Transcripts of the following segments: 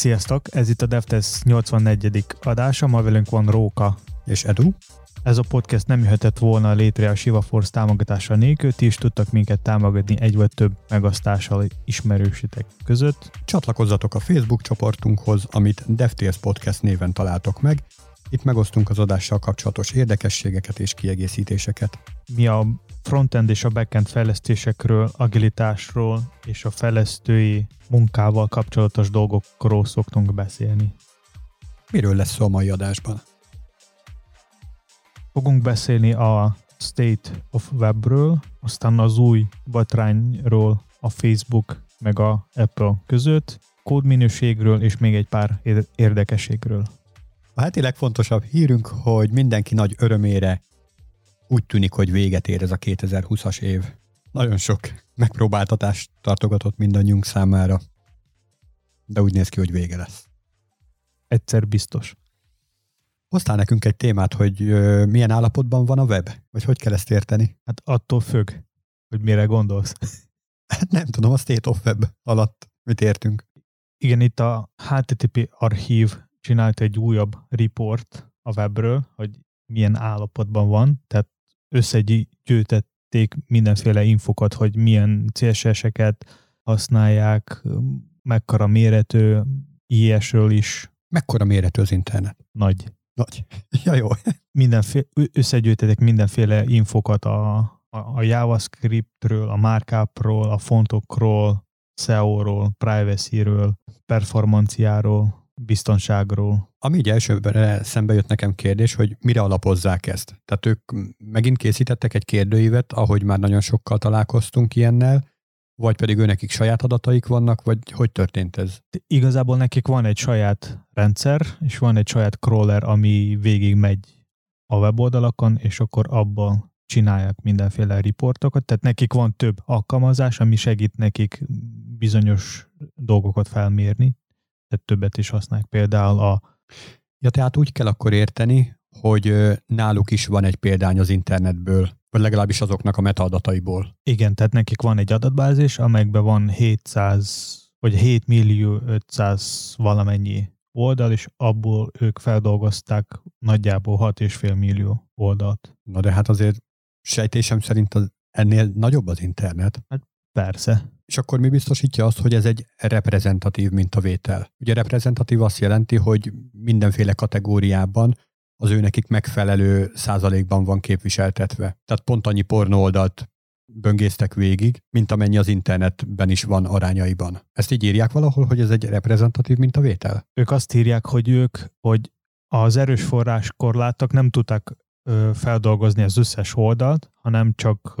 Sziasztok, ez itt a DevTest 84. adása, ma velünk van Róka. És Edu. Ez a podcast nem jöhetett volna létre a Shiva Force támogatása nélkül, ti is tudtak minket támogatni egy vagy több megasztással ismerősitek között. Csatlakozzatok a Facebook csoportunkhoz, amit DevTales Podcast néven találtok meg. Itt megosztunk az adással kapcsolatos érdekességeket és kiegészítéseket. Mi a frontend és a backend fejlesztésekről, agilitásról és a fejlesztői munkával kapcsolatos dolgokról szoktunk beszélni. Miről lesz szó a mai adásban? Fogunk beszélni a State of Webről, aztán az új batrányról a Facebook meg a Apple között, kódminőségről és még egy pár érdekességről. A heti legfontosabb hírünk, hogy mindenki nagy örömére úgy tűnik, hogy véget ér ez a 2020-as év. Nagyon sok megpróbáltatást tartogatott mindannyiunk számára, de úgy néz ki, hogy vége lesz. Egyszer biztos. Hoztál nekünk egy témát, hogy ö, milyen állapotban van a web? Vagy hogy kell ezt érteni? Hát attól függ, hogy mire gondolsz. Hát nem tudom, a State of Web alatt mit értünk. Igen, itt a HTTP archív csinált egy újabb report a webről, hogy milyen állapotban van, tehát összegyűjtették mindenféle infokat, hogy milyen CSS-eket használják, mekkora méretű, IS-ről is. Mekkora méretű az internet? Nagy. Nagy. Ja, jó. Mindenféle, összegyűjtetek mindenféle infokat a, a, a JavaScriptről, a markupról, a fontokról, SEO-ról, privacy-ről, performanciáról, biztonságról. Ami így elsőben szembe jött nekem kérdés, hogy mire alapozzák ezt. Tehát ők megint készítettek egy kérdőívet, ahogy már nagyon sokkal találkoztunk ilyennel, vagy pedig őnekik saját adataik vannak, vagy hogy történt ez? Igazából nekik van egy saját rendszer, és van egy saját crawler, ami végig megy a weboldalakon, és akkor abban csinálják mindenféle riportokat, tehát nekik van több alkalmazás, ami segít nekik bizonyos dolgokat felmérni, tehát többet is használják. Például a... Ja, tehát úgy kell akkor érteni, hogy náluk is van egy példány az internetből, vagy legalábbis azoknak a metadataiból. Igen, tehát nekik van egy adatbázis, amelyekben van 700 vagy 7 millió 500 valamennyi oldal, és abból ők feldolgozták nagyjából 6,5 millió oldalt. Na de hát azért sejtésem szerint az ennél nagyobb az internet. Hát persze. És akkor mi biztosítja azt, hogy ez egy reprezentatív mintavétel? Ugye reprezentatív azt jelenti, hogy mindenféle kategóriában az ő nekik megfelelő százalékban van képviseltetve. Tehát pont annyi pornó oldalt böngésztek végig, mint amennyi az internetben is van arányaiban. Ezt így írják valahol, hogy ez egy reprezentatív mintavétel? Ők azt írják, hogy ők, hogy az erős forrás korlátok nem tudták feldolgozni az összes oldalt, hanem csak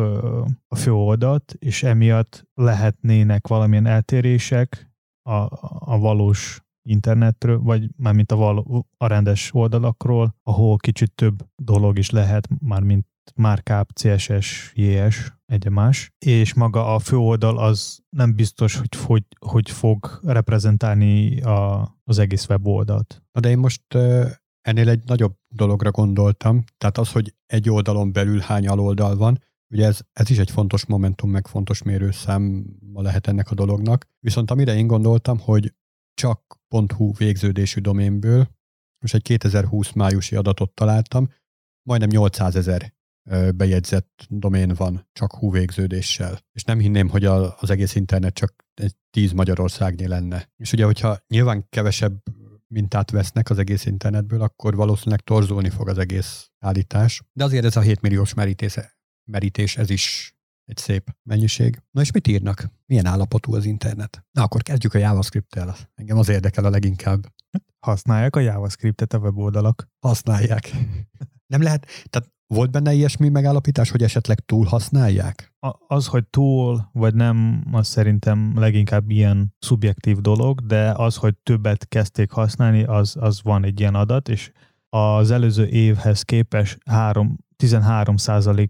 a fő oldalt, és emiatt lehetnének valamilyen eltérések a, a valós internetről, vagy mármint a, való, a rendes oldalakról, ahol kicsit több dolog is lehet, mármint markup, CSS, JS, egymás, és maga a fő oldal az nem biztos, hogy hogy, hogy fog reprezentálni a, az egész weboldalt. De én most ennél egy nagyobb dologra gondoltam, tehát az, hogy egy oldalon belül hány aloldal van, ugye ez, ez is egy fontos momentum, meg fontos mérőszám lehet ennek a dolognak. Viszont amire én gondoltam, hogy csak .hu végződésű doménből, most egy 2020 májusi adatot találtam, majdnem 800 ezer bejegyzett domén van csak hú végződéssel. És nem hinném, hogy a, az egész internet csak egy 10 Magyarországnyi lenne. És ugye, hogyha nyilván kevesebb mintát vesznek az egész internetből, akkor valószínűleg torzulni fog az egész állítás. De azért ez a 7 milliós merítés, merítés ez is egy szép mennyiség. Na és mit írnak? Milyen állapotú az internet? Na akkor kezdjük a JavaScript-tel. Engem az érdekel a leginkább. Használják a JavaScript-et a weboldalak? Használják. Nem lehet, tehát volt benne ilyesmi megállapítás, hogy esetleg túl használják? Az, hogy túl vagy nem, az szerintem leginkább ilyen szubjektív dolog, de az, hogy többet kezdték használni, az, az van egy ilyen adat, és az előző évhez képest 3, 13%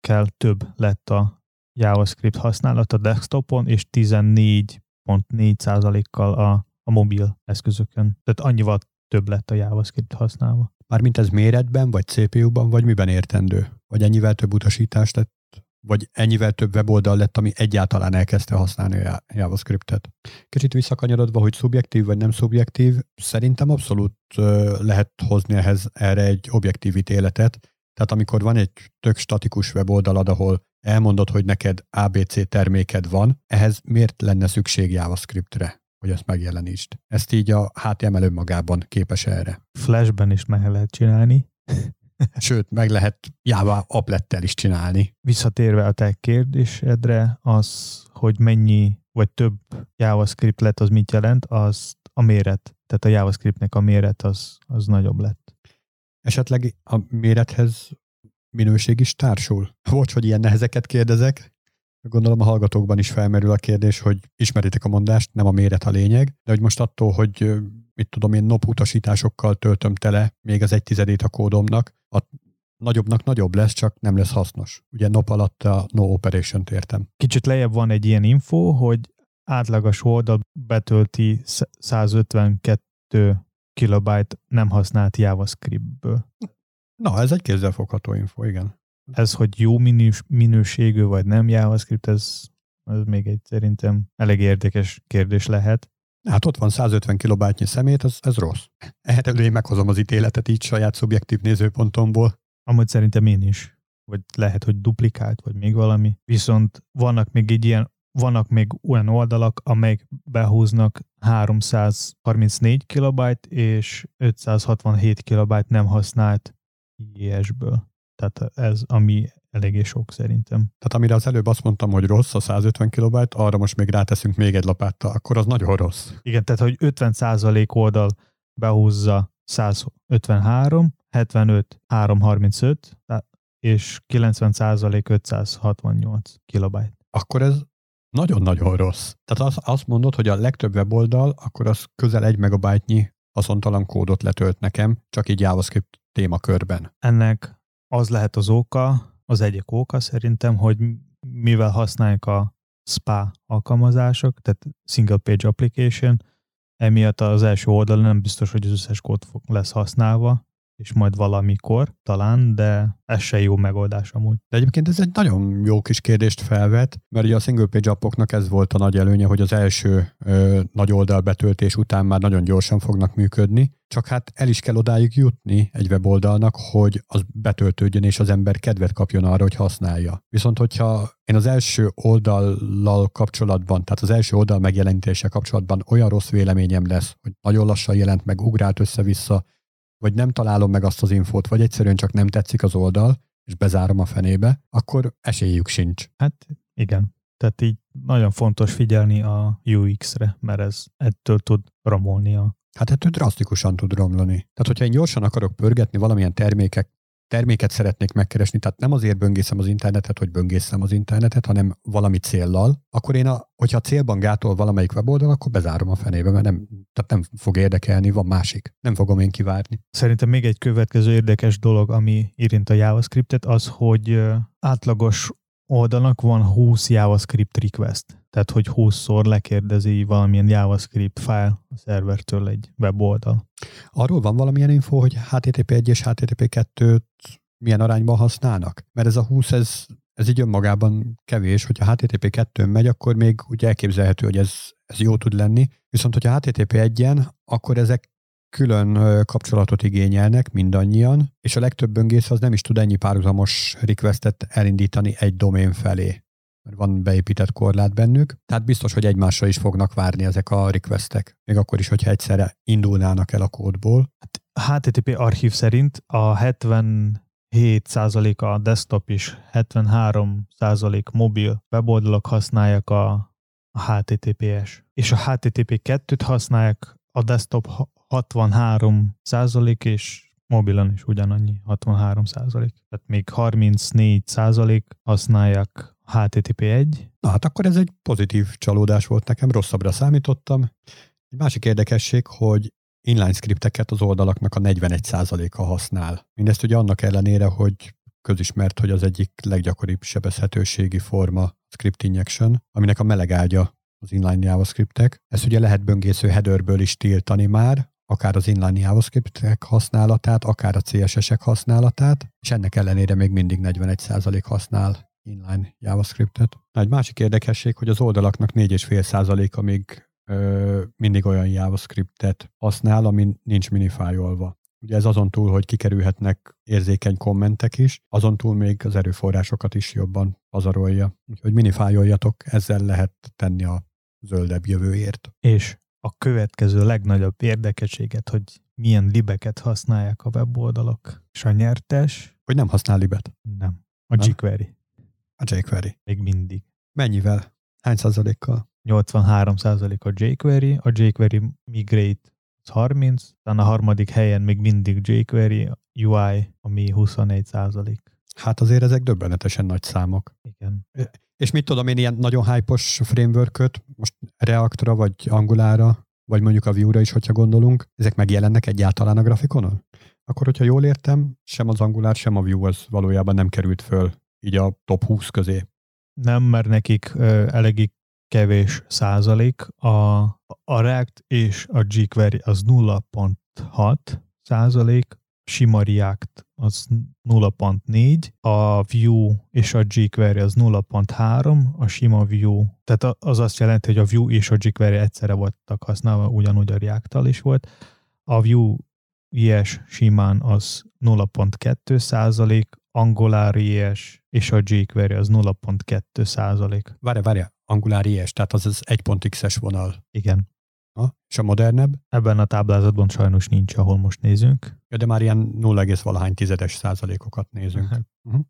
kell több lett a JavaScript használat a desktopon, és 14.4 kal a, a mobil eszközökön. Tehát annyival több lett a JavaScript használva. Mármint ez méretben, vagy CPU-ban, vagy miben értendő? Vagy ennyivel több utasítást lett vagy ennyivel több weboldal lett, ami egyáltalán elkezdte használni a JavaScriptet. Kicsit visszakanyarodva, hogy szubjektív vagy nem szubjektív, szerintem abszolút lehet hozni ehhez erre egy objektív ítéletet. Tehát amikor van egy tök statikus weboldalad, ahol elmondod, hogy neked ABC terméked van, ehhez miért lenne szükség JavaScriptre? Hogy ezt megjelenítsd. Ezt így a HTML önmagában képes erre. Flashben is meg lehet csinálni. Sőt, meg lehet Java applettel is csinálni. Visszatérve a te kérdésedre, az, hogy mennyi vagy több JavaScript lett, az mit jelent, az a méret. Tehát a JavaScriptnek a méret az, az nagyobb lett. Esetleg a mérethez minőség is társul? Bocs, hogy ilyen nehezeket kérdezek. Gondolom a hallgatókban is felmerül a kérdés, hogy ismeritek a mondást, nem a méret a lényeg, de hogy most attól, hogy mit tudom én, NOP utasításokkal töltöm tele még az egy tizedét a kódomnak, a nagyobbnak nagyobb lesz, csak nem lesz hasznos. Ugye NOP alatt a no operation-t értem. Kicsit lejjebb van egy ilyen info, hogy átlagos oldal betölti 152 kilobyte nem használt JavaScriptből. Na, ez egy kézzelfogható info, igen. Ez, hogy jó minős, minőségű vagy nem JavaScript, ez, ez még egy szerintem elég érdekes kérdés lehet. Hát ott van 150 kilobájtnyi szemét, ez, ez rossz. Ehhez én meghozom az ítéletet így saját szubjektív nézőpontomból. Amúgy szerintem én is. Vagy lehet, hogy duplikált, vagy még valami. Viszont vannak még egy ilyen, vannak még olyan oldalak, amelyek behúznak 334 kilobyte és 567 kilobyte nem használt IES-ből. Tehát ez, ami eléggé sok szerintem. Tehát amire az előbb azt mondtam, hogy rossz a 150 kilobajt, arra most még ráteszünk még egy lapáttal, akkor az nagyon rossz. Igen, tehát hogy 50% oldal behúzza 153, 75, 335, és 90% 568 kilobajt. Akkor ez nagyon-nagyon rossz. Tehát azt, azt mondod, hogy a legtöbb weboldal, akkor az közel egy megabájtnyi haszontalan kódot letölt nekem, csak így JavaScript témakörben. Ennek az lehet az oka, az egyik oka szerintem, hogy mivel használják a SPA alkalmazások, tehát Single Page Application, emiatt az első oldalon nem biztos, hogy az összes kód lesz használva, és majd valamikor talán, de ez se jó megoldás amúgy. De egyébként ez egy nagyon jó kis kérdést felvet, mert ugye a single page appoknak ez volt a nagy előnye, hogy az első ö, nagy oldal betöltés után már nagyon gyorsan fognak működni, csak hát el is kell odáig jutni egy weboldalnak, hogy az betöltődjön, és az ember kedvet kapjon arra, hogy használja. Viszont, hogyha én az első oldallal kapcsolatban, tehát az első oldal megjelenítése kapcsolatban olyan rossz véleményem lesz, hogy nagyon lassan jelent meg, ugrált össze-vissza, vagy nem találom meg azt az infót, vagy egyszerűen csak nem tetszik az oldal, és bezárom a fenébe, akkor esélyük sincs. Hát igen. Tehát így nagyon fontos figyelni a UX-re, mert ez ettől tud romolni a Hát ettől drasztikusan tud romlani. Tehát, hogyha én gyorsan akarok pörgetni valamilyen termékek terméket szeretnék megkeresni, tehát nem azért böngészem az internetet, hogy böngészem az internetet, hanem valami céllal, akkor én, a, hogyha a célban gátol valamelyik weboldal, akkor bezárom a fenébe, mert nem, tehát nem fog érdekelni, van másik. Nem fogom én kivárni. Szerintem még egy következő érdekes dolog, ami érint a JavaScriptet, az, hogy átlagos oldalnak van 20 JavaScript request. Tehát, hogy 20-szor lekérdezi valamilyen JavaScript file a szervertől egy weboldal. Arról van valamilyen info, hogy HTTP1 és HTTP2-t milyen arányban használnak? Mert ez a 20, ez, ez így önmagában kevés, hogyha HTTP2 megy, akkor még ugye elképzelhető, hogy ez, ez jó tud lenni. Viszont, hogyha HTTP1-en, akkor ezek külön kapcsolatot igényelnek mindannyian, és a legtöbb böngész az nem is tud ennyi párhuzamos requestet elindítani egy domén felé mert van beépített korlát bennük, tehát biztos, hogy egymásra is fognak várni ezek a requestek, még akkor is, hogyha egyszerre indulnának el a kódból. Hát HTTP archív szerint a 77% a desktop is, 73% mobil weboldalak használják a, HTTPS, és a HTTP2-t használják a desktop 63% és mobilon is ugyanannyi, 63 Tehát még 34% használják HTTP1. Na hát akkor ez egy pozitív csalódás volt nekem, rosszabbra számítottam. Egy másik érdekesség, hogy inline scripteket az oldalaknak a 41%-a használ. Mindezt ugye annak ellenére, hogy közismert, hogy az egyik leggyakoribb sebezhetőségi forma script injection, aminek a melegágya az inline JavaScriptek. Ezt ugye lehet böngésző headerből is tiltani már, akár az inline JavaScriptek használatát, akár a CSS-ek használatát, és ennek ellenére még mindig 41% használ inline JavaScriptet. Na, egy másik érdekesség, hogy az oldalaknak 4,5%-a még ö, mindig olyan JavaScriptet használ, ami nincs minifájolva. Ugye ez azon túl, hogy kikerülhetnek érzékeny kommentek is, azon túl még az erőforrásokat is jobban pazarolja. Úgyhogy minifájoljatok, ezzel lehet tenni a zöldebb jövőért. És a következő legnagyobb érdekességet, hogy milyen libeket használják a weboldalak. És a nyertes? Hogy nem használ libet? Nem. A jQuery. A jQuery. Még mindig. Mennyivel? Hány százalékkal? 83 százalék a jQuery, a jQuery Migrate 30, aztán a harmadik helyen még mindig jQuery UI, ami 24 százalék. Hát azért ezek döbbenetesen nagy számok. Igen. És mit tudom én, ilyen nagyon hype-os framework most Reactra, vagy Angulára, vagy mondjuk a Vue-ra is, hogyha gondolunk, ezek megjelennek egyáltalán a grafikonon? Akkor, hogyha jól értem, sem az Angular, sem a Vue az valójában nem került föl így a top 20 közé. Nem, mert nekik eléggé kevés százalék. A, a React és a jQuery az 0.6 százalék, sima React az 0.4, a Vue és a jQuery az 0.3, a sima Vue, tehát az azt jelenti, hogy a Vue és a jQuery egyszerre voltak használva, ugyanúgy a react is volt. A Vue IS simán az 0.2 százalék, Angular IS és a jQuery az 0.2 százalék. Várja, várja, Angular IS, tehát az az 1.x-es vonal. Igen. Ha? És a modernebb? Ebben a táblázatban sajnos nincs, ahol most nézünk. Ja, de már ilyen 0, valahány tizedes százalékokat nézünk. Hát, uh-huh.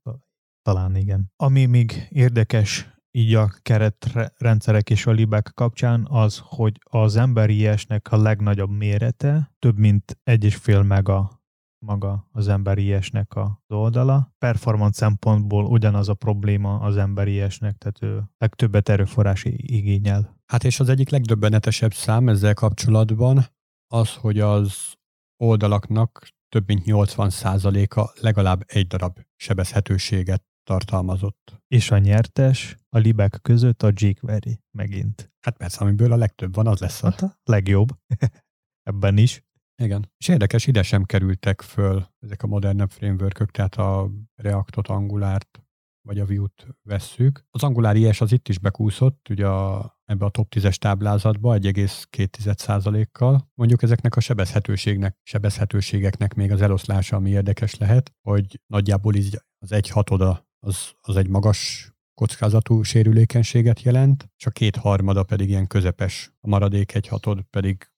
Talán igen. Ami még érdekes így a keretrendszerek és a libek kapcsán az, hogy az emberi esnek a legnagyobb mérete több mint egy és fél mega maga az emberi esnek az oldala. Performance szempontból ugyanaz a probléma az emberi esnek, tehát ő legtöbbet erőforrás igényel. Hát és az egyik legdöbbenetesebb szám ezzel kapcsolatban az, hogy az oldalaknak több mint 80%-a legalább egy darab sebezhetőséget tartalmazott. És a nyertes a libek között a jQuery megint. Hát persze, amiből a legtöbb van, az lesz a... Hát a legjobb. Ebben is. Igen. És érdekes, ide sem kerültek föl ezek a modernebb framework tehát a Reactot, Angulárt, vagy a Vue-t vesszük. Az Angular IS az itt is bekúszott, ugye a, ebbe a top 10-es táblázatba 1,2%-kal. Mondjuk ezeknek a sebezhetőségnek, sebezhetőségeknek még az eloszlása, ami érdekes lehet, hogy nagyjából így az egy hatoda az, az egy magas kockázatú sérülékenységet jelent, és a két harmada pedig ilyen közepes, a maradék egy hatod pedig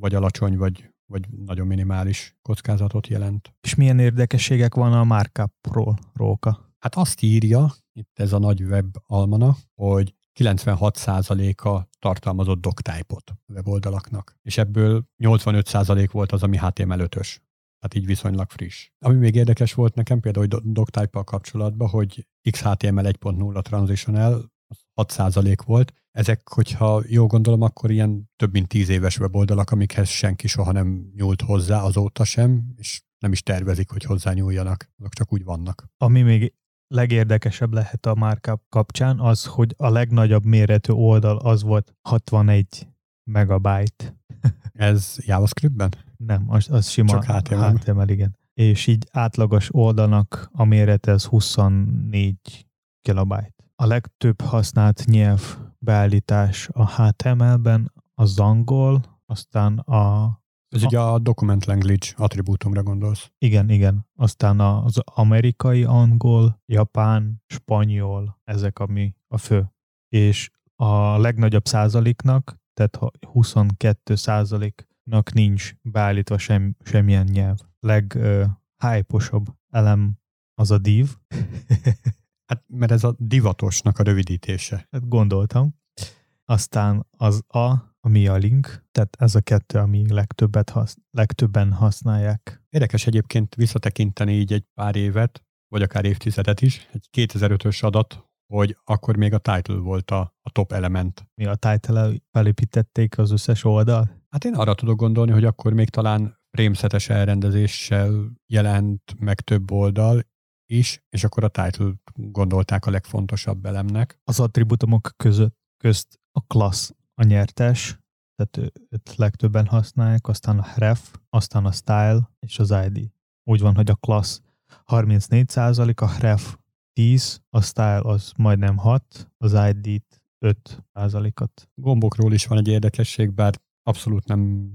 vagy alacsony, vagy vagy nagyon minimális kockázatot jelent. És milyen érdekességek van a markup-ról, Róka? Hát azt írja, itt ez a nagy web almana, hogy 96%-a tartalmazott doctype-ot weboldalaknak, és ebből 85% volt az, ami HTML5-ös. Tehát így viszonylag friss. Ami még érdekes volt nekem például hogy doctype kapcsolatban, hogy XHTML 1.0 transitional 6% volt. Ezek, hogyha jól gondolom, akkor ilyen több mint 10 éves weboldalak, amikhez senki soha nem nyúlt hozzá azóta sem, és nem is tervezik, hogy hozzá nyúljanak. Azok csak úgy vannak. Ami még legérdekesebb lehet a markup kapcsán, az, hogy a legnagyobb méretű oldal az volt 61 megabyte. Ez JavaScriptben? Nem, az, az sima Csak HTML. HTML, igen. És így átlagos oldalnak a mérete az 24 kilobyte. A legtöbb használt nyelv beállítás a HTML-ben az angol, aztán a... Ez a, ugye a document language attribútumra gondolsz. Igen, igen. Aztán az amerikai angol, japán, spanyol, ezek ami a fő. És a legnagyobb százaléknak, tehát 22 százaléknak nincs beállítva sem, semmilyen nyelv. Leg uh, elem az a div. Hát, mert ez a divatosnak a rövidítése. Hát gondoltam. Aztán az A, ami a link, tehát ez a kettő, ami legtöbbet hasz, legtöbben használják. Érdekes egyébként visszatekinteni így egy pár évet, vagy akár évtizedet is, egy 2005-ös adat, hogy akkor még a title volt a, a top element. Mi a title felépítették az összes oldal? Hát én arra tudok gondolni, hogy akkor még talán prémszetes elrendezéssel jelent meg több oldal, is, és akkor a title gondolták a legfontosabb elemnek. Az attribútumok között közt a class a nyertes, tehát őt legtöbben használják, aztán a ref, aztán a style és az ID. Úgy van, hogy a class 34%, a ref 10, a style az majdnem 6, az ID-t 5 százalékat. Gombokról is van egy érdekesség, bár abszolút nem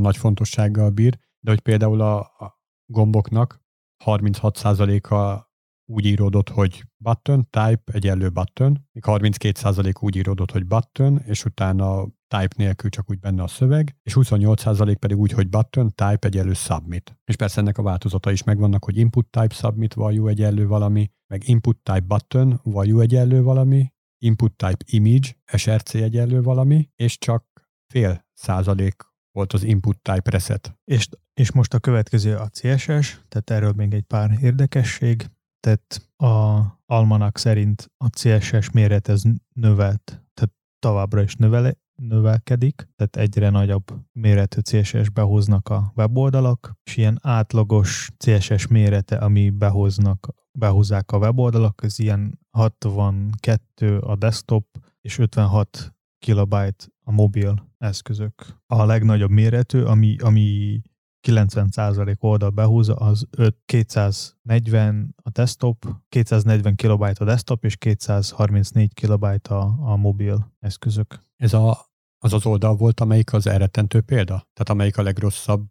nagy fontossággal bír, de hogy például a gomboknak 36%-a úgy íródott, hogy button, type egyenlő button, még 32% úgy íródott, hogy button, és utána type nélkül csak úgy benne a szöveg, és 28% pedig úgy, hogy button, type egyenlő submit. És persze ennek a változata is megvannak, hogy input type submit value egyenlő valami, meg input type button value egyenlő valami, input type image src egyenlő valami, és csak fél százalék volt az input type reset. És, és most a következő a CSS, tehát erről még egy pár érdekesség. Tehát a Almanak szerint a CSS méret ez növelt, tehát továbbra is növele, növelkedik, tehát egyre nagyobb méretű CSS behoznak a weboldalak, és ilyen átlagos CSS mérete, ami behoznak, behozzák a weboldalak, ez ilyen 62 a desktop és 56 kilobyte a mobil eszközök. A legnagyobb méretű, ami, ami 90% oldal behúzza, az 5, 240 a desktop, 240 kilobyte a desktop, és 234 kilobyte a, a mobil eszközök. Ez a, az az oldal volt, amelyik az elrettentő példa? Tehát amelyik a legrosszabb,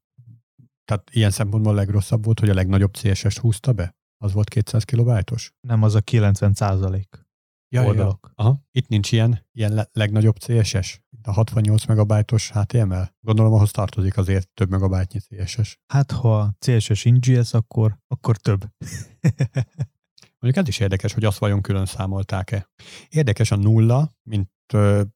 tehát ilyen szempontból a legrosszabb volt, hogy a legnagyobb CSS-t húzta be? Az volt 200 kilobájtos? Nem, az a 90 százalék ja, oldalak. Ja. Aha. Itt nincs ilyen, ilyen le- legnagyobb CSS? A 68 megabájtos HTML? Gondolom ahhoz tartozik azért több megabájtnyi CSS. Hát ha CSS ings, akkor, akkor több. Mondjuk ez is érdekes, hogy azt vajon külön számolták-e. Érdekes a nulla, mint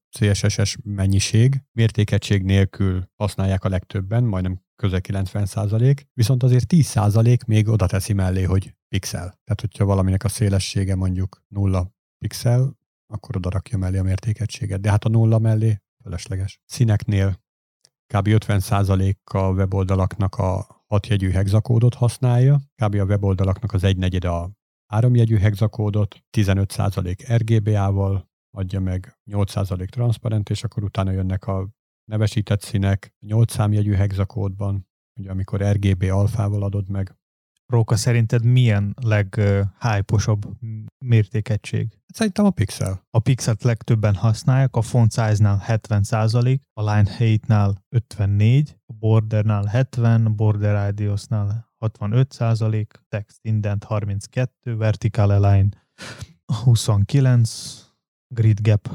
CSS-es mennyiség, mértékegység nélkül használják a legtöbben, majdnem közel 90 százalék, viszont azért 10 százalék még oda teszi mellé, hogy pixel. Tehát, hogyha valaminek a szélessége mondjuk nulla pixel, akkor oda rakja mellé a mértékegységet. De hát a nulla mellé fölösleges. Színeknél kb. 50%-a a weboldalaknak a hatjegyű hexakódot használja, kb. a weboldalaknak az egynegyed a háromjegyű hexakódot, 15% RGBA-val adja meg, 8% transzparent, és akkor utána jönnek a nevesített színek 8 számjegyű hexakódban, ugye amikor RGB alfával adod meg, Róka, szerinted milyen leghype-osabb mértékegység? Szerintem a pixel. A pixelt legtöbben használják, a font size-nál 70%, a line height-nál 54, a border-nál 70, a border radius-nál 65%, text indent 32, vertical align 29, grid gap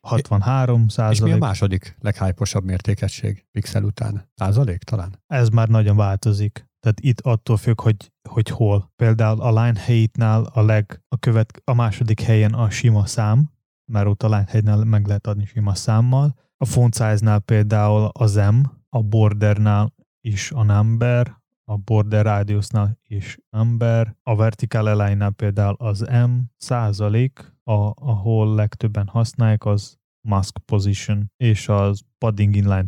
63 százalék. És mi a második leghyposabb mértékegység pixel után? Százalék talán? Ez már nagyon változik. Tehát itt attól függ, hogy, hogy hol. Például a height-nál a, leg, a, követ, a második helyen a sima szám, mert ott a height-nál meg lehet adni sima számmal. A font size-nál például az M, a bordernál is a number, a border radiusnál is number, a vertical align-nál például az M százalék, a, ahol legtöbben használják, az mask position, és az padding inline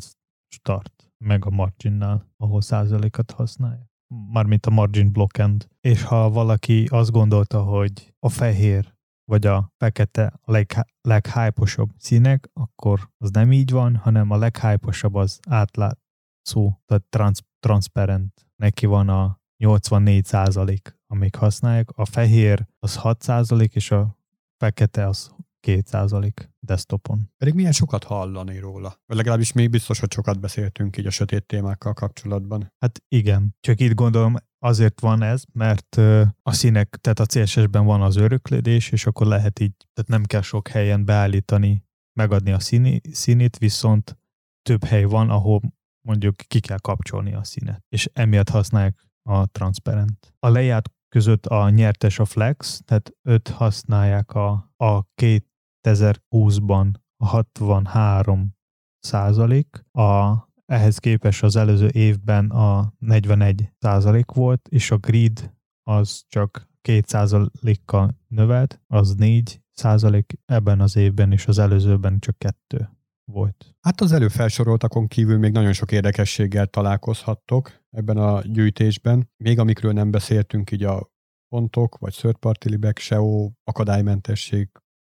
start meg a marginnál, ahol százalékat használja. Mármint a margin blockend. És ha valaki azt gondolta, hogy a fehér vagy a fekete a leg, leghyposabb színek, akkor az nem így van, hanem a leghyposabb az átlátszó, tehát trans, transparent. Neki van a 84 százalék, amik használják. A fehér az 6 százalék, és a fekete az 2% desktopon. Pedig milyen sokat hallani róla. Legalábbis még biztos, hogy sokat beszéltünk így a sötét témákkal kapcsolatban. Hát igen, csak itt gondolom azért van ez, mert a színek, tehát a CSS-ben van az öröklődés, és akkor lehet így, tehát nem kell sok helyen beállítani, megadni a színi, színét, viszont több hely van, ahol mondjuk ki kell kapcsolni a színet, és emiatt használják a transparent. A lejárt között a nyertes a Flex, tehát öt használják a, a 2020-ban a 63 százalék, a, ehhez képest az előző évben a 41 százalék volt, és a grid az csak 2 százalékkal növelt, az 4 százalék ebben az évben, és az előzőben csak 2 volt. Hát az előfelsoroltakon kívül még nagyon sok érdekességgel találkozhattok ebben a gyűjtésben. Még amikről nem beszéltünk, így a pontok, vagy third party libek, SEO, akadálymentesség,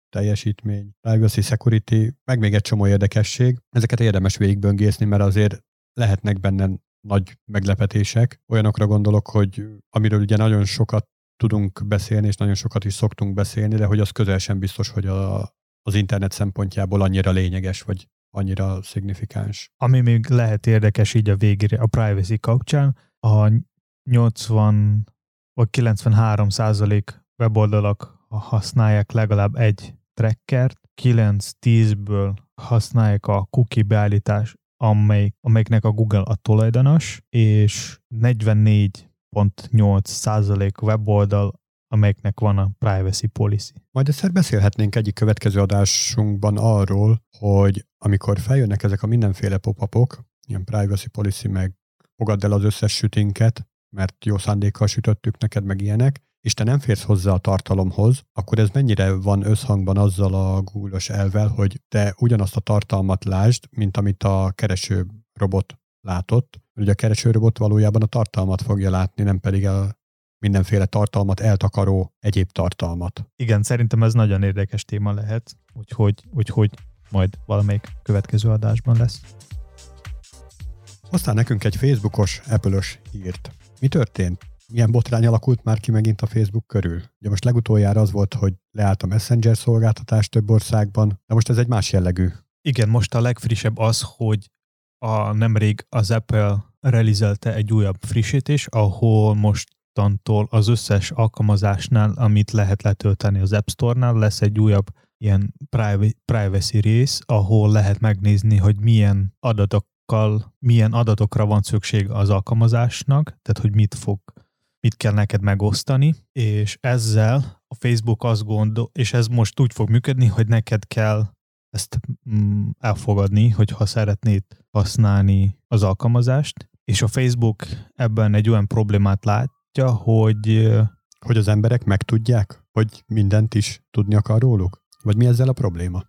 teljesítmény, privacy, security, meg még egy csomó érdekesség. Ezeket érdemes végigböngészni, mert azért lehetnek benne nagy meglepetések. Olyanokra gondolok, hogy amiről ugye nagyon sokat tudunk beszélni, és nagyon sokat is szoktunk beszélni, de hogy az közel sem biztos, hogy a, az internet szempontjából annyira lényeges, vagy annyira szignifikáns. Ami még lehet érdekes így a végére, a privacy kapcsán, a 80 vagy 93 százalék weboldalak használják legalább egy trackert, 9-10-ből használják a cookie beállítás, amely, amelyiknek a Google a tulajdonos, és 44.8 százalék weboldal, amelyeknek van a privacy policy. Majd egyszer beszélhetnénk egyik következő adásunkban arról, hogy amikor feljönnek ezek a mindenféle pop ilyen privacy policy, meg fogadd el az összes sütinket, mert jó szándékkal sütöttük neked, meg ilyenek, és te nem férsz hozzá a tartalomhoz, akkor ez mennyire van összhangban azzal a Google-os elvel, hogy te ugyanazt a tartalmat lásd, mint amit a kereső robot látott. Ugye a kereső robot valójában a tartalmat fogja látni, nem pedig a mindenféle tartalmat eltakaró egyéb tartalmat. Igen, szerintem ez nagyon érdekes téma lehet, úgyhogy, úgyhogy majd valamelyik következő adásban lesz. Aztán nekünk egy Facebookos, Apple-ös hírt. Mi történt? Milyen botrány alakult már ki megint a Facebook körül? Ugye most legutoljára az volt, hogy leállt a Messenger szolgáltatás több országban, de most ez egy más jellegű. Igen, most a legfrissebb az, hogy a nemrég az Apple realizelte egy újabb frissítés, ahol mostantól az összes alkalmazásnál, amit lehet letölteni az App Store-nál, lesz egy újabb ilyen privacy rész, ahol lehet megnézni, hogy milyen adatokkal, milyen adatokra van szükség az alkalmazásnak, tehát hogy mit fog mit kell neked megosztani, és ezzel a Facebook azt gondol, és ez most úgy fog működni, hogy neked kell ezt mm, elfogadni, hogyha szeretnéd használni az alkalmazást, és a Facebook ebben egy olyan problémát látja, hogy hogy az emberek megtudják, hogy mindent is tudni akar róluk? Vagy mi ezzel a probléma?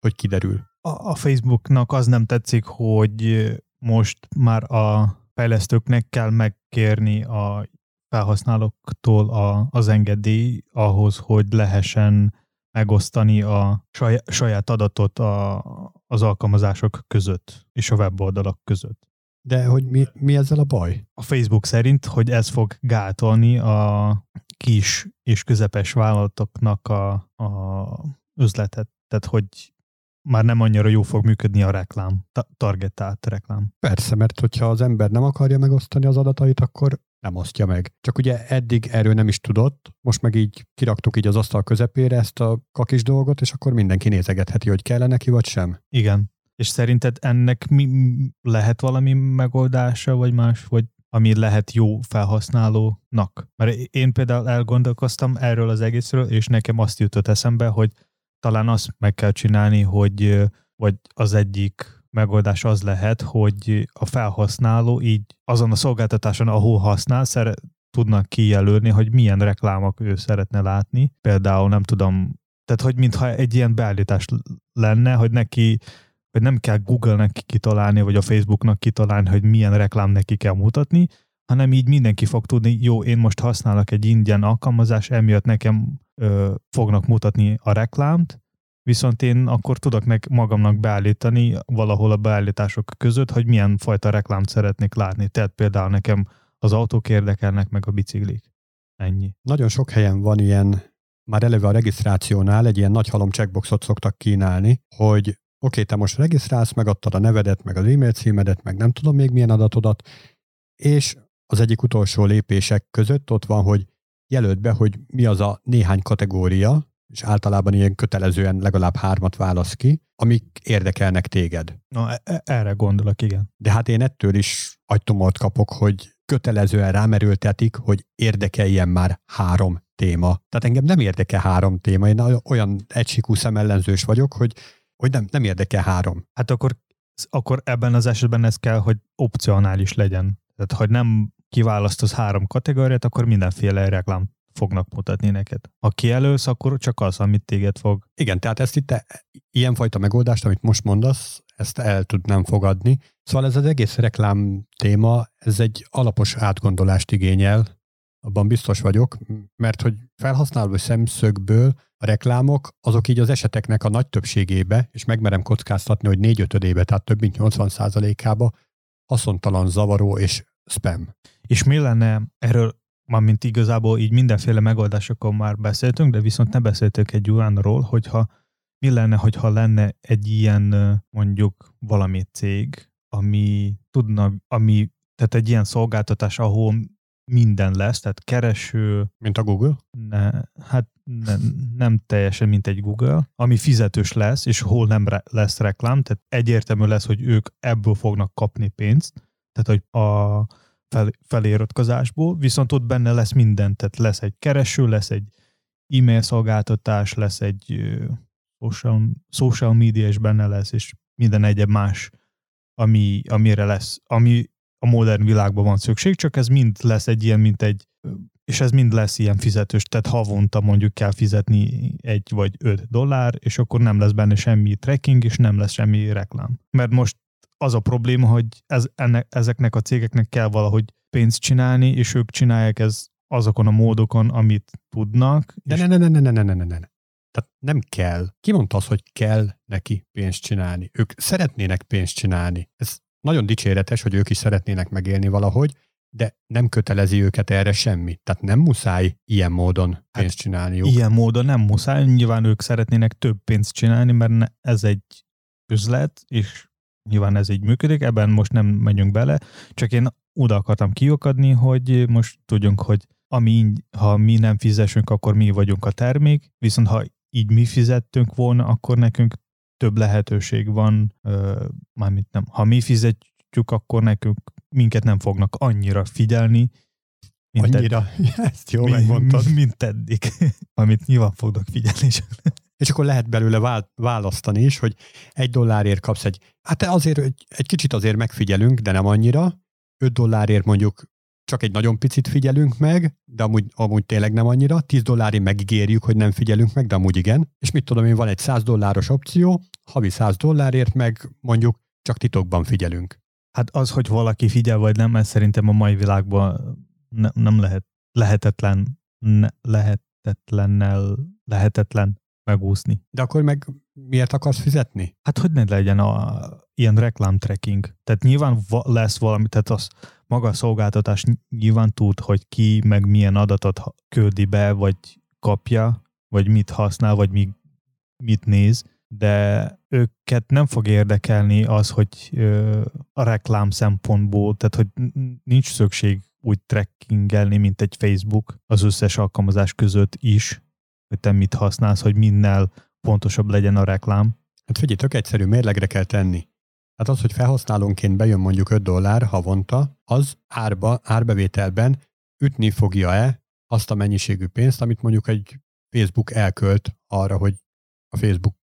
Hogy kiderül? A, a Facebooknak az nem tetszik, hogy most már a fejlesztőknek kell megkérni a felhasználóktól a, az engedély ahhoz, hogy lehessen megosztani a saját, saját adatot a, az alkalmazások között és a weboldalak között. De hogy mi, mi ezzel a baj? A Facebook szerint, hogy ez fog gátolni a kis és közepes vállalatoknak a, a üzletet. Tehát, hogy már nem annyira jó fog működni a reklám, targetált reklám. Persze, mert hogyha az ember nem akarja megosztani az adatait, akkor nem osztja meg. Csak ugye eddig erről nem is tudott, most meg így kiraktuk így az asztal közepére ezt a kakis dolgot, és akkor mindenki nézegetheti, hogy kellene neki, vagy sem. Igen. És szerinted ennek mi, lehet valami megoldása, vagy más, vagy ami lehet jó felhasználónak? Mert én például elgondolkoztam erről az egészről, és nekem azt jutott eszembe, hogy talán azt meg kell csinálni, hogy vagy az egyik megoldás az lehet, hogy a felhasználó így azon a szolgáltatáson, ahol használ, szere, tudnak kijelölni, hogy milyen reklámok ő szeretne látni. Például nem tudom, tehát hogy mintha egy ilyen beállítás lenne, hogy neki hogy nem kell Google-nek kitalálni, vagy a Facebooknak kitalálni, hogy milyen reklám neki kell mutatni, hanem így mindenki fog tudni, jó, én most használok egy ingyen alkalmazás, emiatt nekem ö, fognak mutatni a reklámt, viszont én akkor tudok meg magamnak beállítani valahol a beállítások között, hogy milyen fajta reklámt szeretnék látni. Tehát például nekem az autók érdekelnek, meg a biciklik. Ennyi. Nagyon sok helyen van ilyen, már eleve a regisztrációnál egy ilyen nagy halom checkboxot szoktak kínálni, hogy oké, te most regisztrálsz, megadtad a nevedet, meg az e-mail címedet, meg nem tudom még milyen adatodat, és az egyik utolsó lépések között ott van, hogy jelölt be, hogy mi az a néhány kategória, és általában ilyen kötelezően legalább hármat válasz ki, amik érdekelnek téged. Na, e, e, erre gondolok, igen. De hát én ettől is agytomort kapok, hogy kötelezően rámerültetik, hogy érdekeljen már három téma. Tehát engem nem érdekel három téma, én olyan egysikú szemellenzős vagyok, hogy, hogy nem, nem érdekel három. Hát akkor, akkor ebben az esetben ez kell, hogy opcionális legyen. Tehát, hogy nem kiválasztasz három kategóriát, akkor mindenféle reklám fognak mutatni neked. Ha kijelölsz, akkor csak az, amit téged fog. Igen, tehát ezt itt ilyenfajta megoldást, amit most mondasz, ezt el tudnám fogadni. Szóval ez az egész reklám téma, ez egy alapos átgondolást igényel, abban biztos vagyok, mert hogy felhasználó szemszögből a reklámok, azok így az eseteknek a nagy többségébe, és megmerem kockáztatni, hogy négy ötödébe, tehát több mint 80 százalékába haszontalan, zavaró és spam. És mi lenne, erről mármint igazából így mindenféle megoldásokon már beszéltünk, de viszont ne beszéltünk egy olyanról, hogyha mi lenne, hogyha lenne egy ilyen mondjuk valami cég, ami tudna, ami, tehát egy ilyen szolgáltatás, ahol minden lesz, tehát kereső... Mint a Google? Ne, hát ne, nem teljesen, mint egy Google, ami fizetős lesz, és hol nem re, lesz reklám, tehát egyértelmű lesz, hogy ők ebből fognak kapni pénzt, tehát hogy a fel, feliratkozásból, viszont ott benne lesz minden, tehát lesz egy kereső, lesz egy e-mail szolgáltatás, lesz egy social, social media is benne lesz, és minden egyéb más, ami, amire lesz, ami a modern világban van szükség, csak ez mind lesz egy ilyen, mint egy, és ez mind lesz ilyen fizetős, tehát havonta mondjuk kell fizetni egy vagy öt dollár, és akkor nem lesz benne semmi tracking, és nem lesz semmi reklám. Mert most az a probléma, hogy ez, ennek, ezeknek a cégeknek kell valahogy pénzt csinálni, és ők csinálják ez azokon a módokon, amit tudnak. De ne, ne, ne, ne, ne, ne, ne, ne, ne. Tehát nem kell. Ki mondta azt, hogy kell neki pénzt csinálni? Ők szeretnének pénzt csinálni. Ez nagyon dicséretes, hogy ők is szeretnének megélni valahogy, de nem kötelezi őket erre semmi. Tehát nem muszáj ilyen módon hát pénzt hát csinálniuk. Ilyen módon nem muszáj. Nyilván ők szeretnének több pénzt csinálni, mert ez egy üzlet, és nyilván ez így működik, ebben most nem megyünk bele, csak én oda akartam kiokadni, hogy most tudjunk, hogy ami, ha mi nem fizessünk, akkor mi vagyunk a termék, viszont ha így mi fizettünk volna, akkor nekünk több lehetőség van, mármint nem, ha mi fizetjük, akkor nekünk minket nem fognak annyira figyelni, mint annyira, ed- ezt jó megmondtad. Mint eddig, amit nyilván fognak figyelni. És akkor lehet belőle választani is, hogy egy dollárért kapsz egy, hát azért egy, egy kicsit azért megfigyelünk, de nem annyira, 5 dollárért mondjuk csak egy nagyon picit figyelünk meg, de amúgy, amúgy tényleg nem annyira, 10 dollárért megígérjük, hogy nem figyelünk meg, de amúgy igen, és mit tudom én, van egy 100 dolláros opció, havi 100 dollárért meg mondjuk csak titokban figyelünk. Hát az, hogy valaki figyel vagy nem, ez szerintem a mai világban ne, nem lehet, lehetetlen, ne, lehetetlennel, lehetetlen megúszni. De akkor meg miért akarsz fizetni? Hát hogy ne legyen a, ilyen reklám tracking. Tehát nyilván va- lesz valami, tehát az maga a szolgáltatás nyilván tud, hogy ki meg milyen adatot küldi be, vagy kapja, vagy mit használ, vagy mi, mit néz, de őket nem fog érdekelni az, hogy ö, a reklám szempontból, tehát hogy nincs szükség úgy trackingelni, mint egy Facebook az összes alkalmazás között is, hogy te mit használsz, hogy minnel pontosabb legyen a reklám. Hát figyelj, tök egyszerű, mérlegre kell tenni. Hát az, hogy felhasználónként bejön mondjuk 5 dollár havonta, az árba, árbevételben ütni fogja-e azt a mennyiségű pénzt, amit mondjuk egy Facebook elkölt arra, hogy a Facebook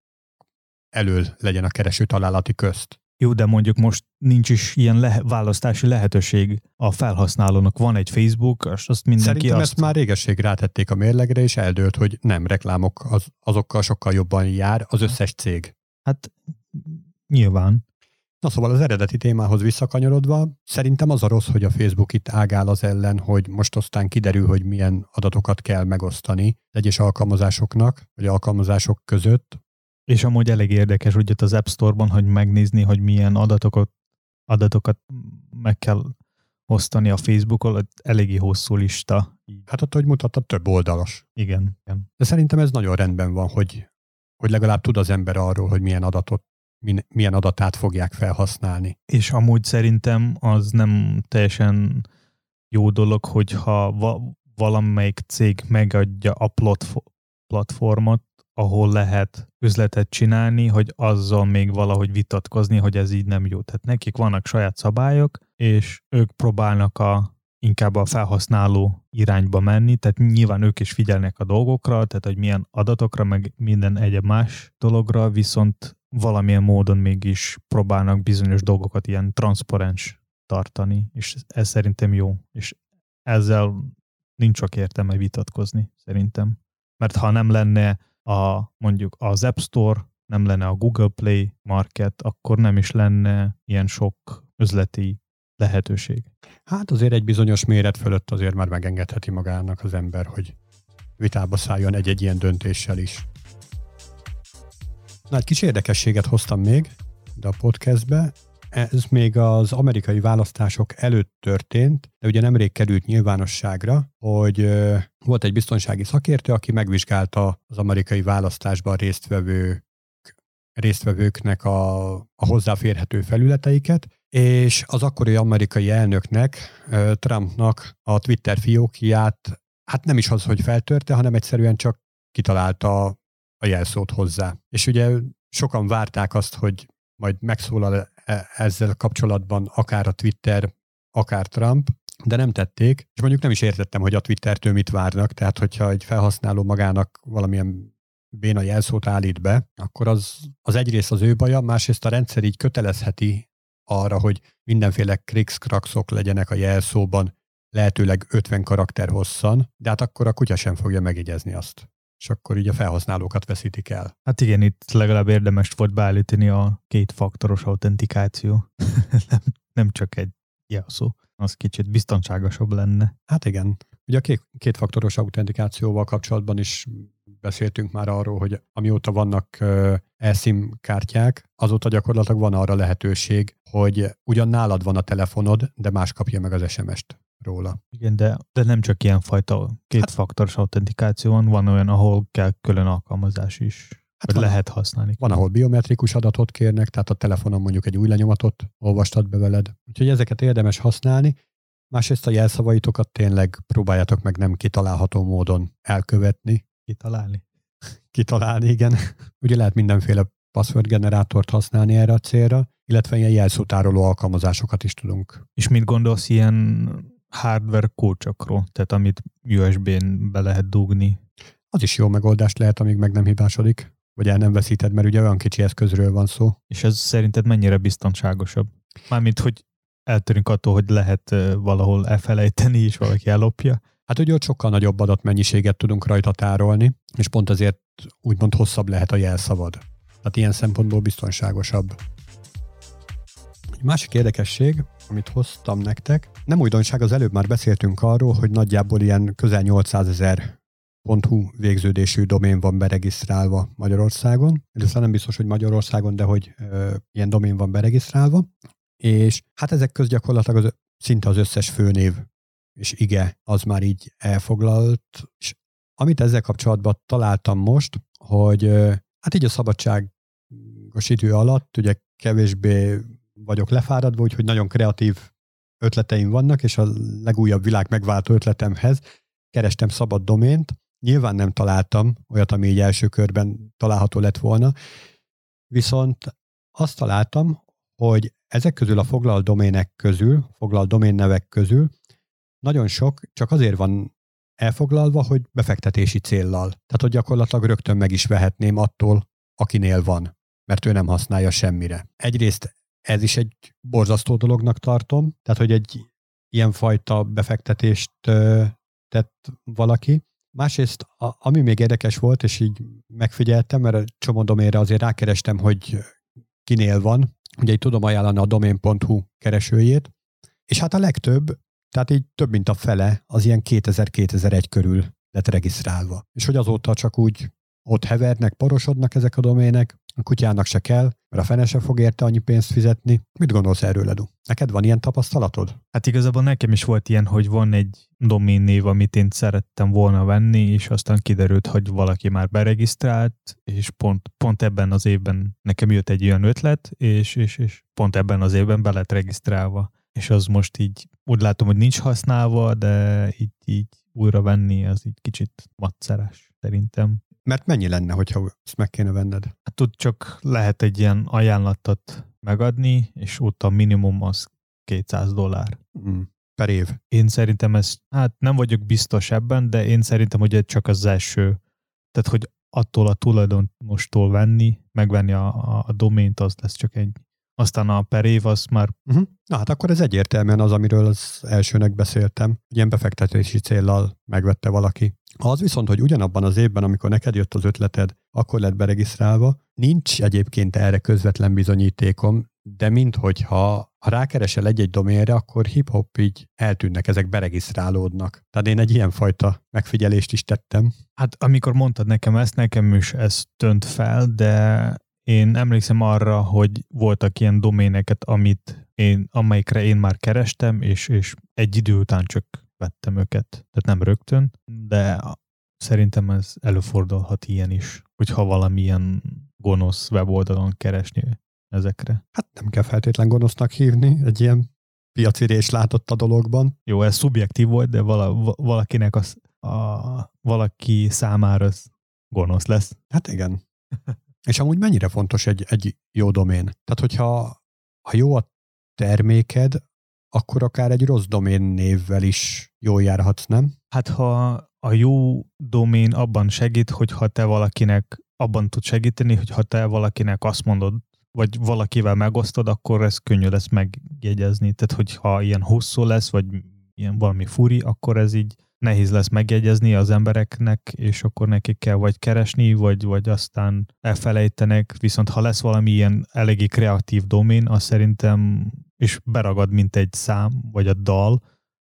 elől legyen a kereső találati közt. Jó, de mondjuk most nincs is ilyen le- választási lehetőség a felhasználónak. Van egy Facebook, azt mindenki Szerintem azt... ezt már régesség rátették a mérlegre, és eldőlt, hogy nem reklámok, az, azokkal sokkal jobban jár az összes cég. Hát nyilván. Na szóval az eredeti témához visszakanyarodva, szerintem az a rossz, hogy a Facebook itt ágál az ellen, hogy most aztán kiderül, hogy milyen adatokat kell megosztani egyes alkalmazásoknak, vagy alkalmazások között, és amúgy elég érdekes ugye az App Store-ban, hogy megnézni, hogy milyen adatokat, adatokat meg kell osztani a Facebookon, eléggé hosszú lista. Hát ott, hogy mutatta, több oldalas. Igen, igen. De szerintem ez nagyon rendben van, hogy, hogy legalább tud az ember arról, hogy milyen adatot milyen adatát fogják felhasználni. És amúgy szerintem az nem teljesen jó dolog, hogyha va- valamelyik cég megadja a platformot, ahol lehet üzletet csinálni, hogy azzal még valahogy vitatkozni, hogy ez így nem jó. Tehát nekik vannak saját szabályok, és ők próbálnak a inkább a felhasználó irányba menni, tehát nyilván ők is figyelnek a dolgokra, tehát hogy milyen adatokra, meg minden egyéb más dologra, viszont valamilyen módon mégis próbálnak bizonyos dolgokat ilyen transzparens tartani, és ez szerintem jó, és ezzel nincs csak értelme vitatkozni, szerintem. Mert ha nem lenne a mondjuk az App Store, nem lenne a Google Play Market, akkor nem is lenne ilyen sok üzleti lehetőség. Hát azért egy bizonyos méret fölött azért már megengedheti magának az ember, hogy vitába szálljon egy-egy ilyen döntéssel is. Na, egy kis érdekességet hoztam még de a podcastbe. Ez még az amerikai választások előtt történt, de ugye nemrég került nyilvánosságra, hogy volt egy biztonsági szakértő, aki megvizsgálta az amerikai választásban résztvevő résztvevőknek a, a hozzáférhető felületeiket, és az akkori amerikai elnöknek, Trumpnak a Twitter fiókját, hát nem is az, hogy feltörte, hanem egyszerűen csak kitalálta a jelszót hozzá. És ugye sokan várták azt, hogy majd megszólal ezzel kapcsolatban akár a Twitter, akár Trump, de nem tették, és mondjuk nem is értettem, hogy a Twittertől mit várnak, tehát hogyha egy felhasználó magának valamilyen béna jelszót állít be, akkor az, az egyrészt az ő baja, másrészt a rendszer így kötelezheti arra, hogy mindenféle krikszkrakszok legyenek a jelszóban, lehetőleg 50 karakter hosszan, de hát akkor a kutya sem fogja megjegyezni azt. És akkor így a felhasználókat veszítik el. Hát igen, itt legalább érdemes volt beállítani a kétfaktoros autentikáció. nem, nem csak egy jelszó. Az kicsit biztonságosabb lenne. Hát igen. Ugye a két, kétfaktoros autentikációval kapcsolatban is beszéltünk már arról, hogy amióta vannak eSIM kártyák, azóta gyakorlatilag van arra lehetőség, hogy ugyan nálad van a telefonod, de más kapja meg az SMS-t róla. Igen, de, de nem csak ilyen fajta kétfaktoros hát, autentikáció van, van olyan, ahol kell külön alkalmazás is. Hát van, lehet használni. Van, ahol biometrikus adatot kérnek, tehát a telefonon mondjuk egy új lenyomatot olvastad be veled. Úgyhogy ezeket érdemes használni. Másrészt a jelszavaitokat tényleg próbáljátok meg nem kitalálható módon elkövetni, Kitalálni? Kitalálni, igen. Ugye lehet mindenféle password generátort használni erre a célra, illetve ilyen jelszótároló alkalmazásokat is tudunk. És mit gondolsz ilyen hardware kulcsokról, tehát amit USB-n be lehet dugni? Az is jó megoldást lehet, amíg meg nem hibásodik, vagy el nem veszíted, mert ugye olyan kicsi eszközről van szó. És ez szerinted mennyire biztonságosabb? Mármint, hogy eltörünk attól, hogy lehet valahol elfelejteni, és valaki ellopja, Hát ugye ott sokkal nagyobb adatmennyiséget tudunk rajta tárolni, és pont azért úgymond hosszabb lehet a jelszavad. Tehát ilyen szempontból biztonságosabb. Egy másik érdekesség, amit hoztam nektek, nem újdonság, az előbb már beszéltünk arról, hogy nagyjából ilyen közel 800 ezer .hu végződésű domén van beregisztrálva Magyarországon. Először nem biztos, hogy Magyarországon, de hogy ö, ilyen domén van beregisztrálva. És hát ezek köz gyakorlatilag az, szinte az összes főnév és ige, az már így elfoglalt. És amit ezzel kapcsolatban találtam most, hogy hát így a szabadságos idő alatt ugye kevésbé vagyok lefáradva, úgyhogy nagyon kreatív ötleteim vannak, és a legújabb világ megváltó ötletemhez kerestem szabad domént. Nyilván nem találtam olyat, ami így első körben található lett volna, viszont azt találtam, hogy ezek közül a foglalt domének közül, foglalt doménnevek közül nagyon sok csak azért van elfoglalva, hogy befektetési céllal. Tehát, hogy gyakorlatilag rögtön meg is vehetném attól, akinél van, mert ő nem használja semmire. Egyrészt ez is egy borzasztó dolognak tartom, tehát, hogy egy ilyenfajta befektetést tett valaki. Másrészt, ami még érdekes volt, és így megfigyeltem, mert a csomó domére azért rákerestem, hogy kinél van. Ugye így tudom ajánlani a domain.hu keresőjét, és hát a legtöbb tehát így több mint a fele az ilyen 2000-2001 körül lett regisztrálva. És hogy azóta csak úgy ott hevernek, porosodnak ezek a domének, a kutyának se kell, mert a fene se fog érte annyi pénzt fizetni. Mit gondolsz erről, Edu? Neked van ilyen tapasztalatod? Hát igazából nekem is volt ilyen, hogy van egy domén név, amit én szerettem volna venni, és aztán kiderült, hogy valaki már beregisztrált, és pont, pont ebben az évben nekem jött egy olyan ötlet, és, és, és pont ebben az évben be lett regisztrálva és az most így úgy látom, hogy nincs használva, de így, így újra venni, az így kicsit macszeres szerintem. Mert mennyi lenne, hogyha ezt meg kéne venned? Hát tud csak lehet egy ilyen ajánlatot megadni, és ott a minimum az 200 dollár. Mm, per év. Én szerintem ez, hát nem vagyok biztos ebben, de én szerintem, hogy ez csak az első. Tehát, hogy attól a tulajdonostól venni, megvenni a, a, a domént, az lesz csak egy aztán a per év az már... Uh-huh. Na hát akkor ez egyértelműen az, amiről az elsőnek beszéltem. Ilyen befektetési céllal megvette valaki. Az viszont, hogy ugyanabban az évben, amikor neked jött az ötleted, akkor lett beregisztrálva, nincs egyébként erre közvetlen bizonyítékom, de minthogyha ha rákeresel egy-egy doménre, akkor hip-hop így eltűnnek, ezek beregisztrálódnak. Tehát én egy ilyenfajta megfigyelést is tettem. Hát amikor mondtad nekem ezt, nekem is ez tönt fel, de én emlékszem arra, hogy voltak ilyen doméneket, amit én, amelyikre én már kerestem, és, és egy idő után csak vettem őket. Tehát nem rögtön, de szerintem ez előfordulhat ilyen is, hogyha valamilyen gonosz weboldalon keresni ezekre. Hát nem kell feltétlen gonosznak hívni, egy ilyen piacirés látott a dologban. Jó, ez szubjektív volt, de vala, valakinek az, a, valaki számára az gonosz lesz. Hát igen. És amúgy mennyire fontos egy, egy jó domén? Tehát, hogyha ha jó a terméked, akkor akár egy rossz domén névvel is jól járhatsz, nem? Hát ha a jó domén abban segít, hogyha te valakinek abban tud segíteni, hogyha te valakinek azt mondod, vagy valakivel megosztod, akkor ez könnyű lesz megjegyezni. Tehát, hogyha ilyen hosszú lesz, vagy ilyen valami furi, akkor ez így nehéz lesz megjegyezni az embereknek, és akkor nekik kell vagy keresni, vagy, vagy aztán elfelejtenek, viszont ha lesz valami ilyen eléggé kreatív domén, az szerintem, és beragad, mint egy szám, vagy a dal,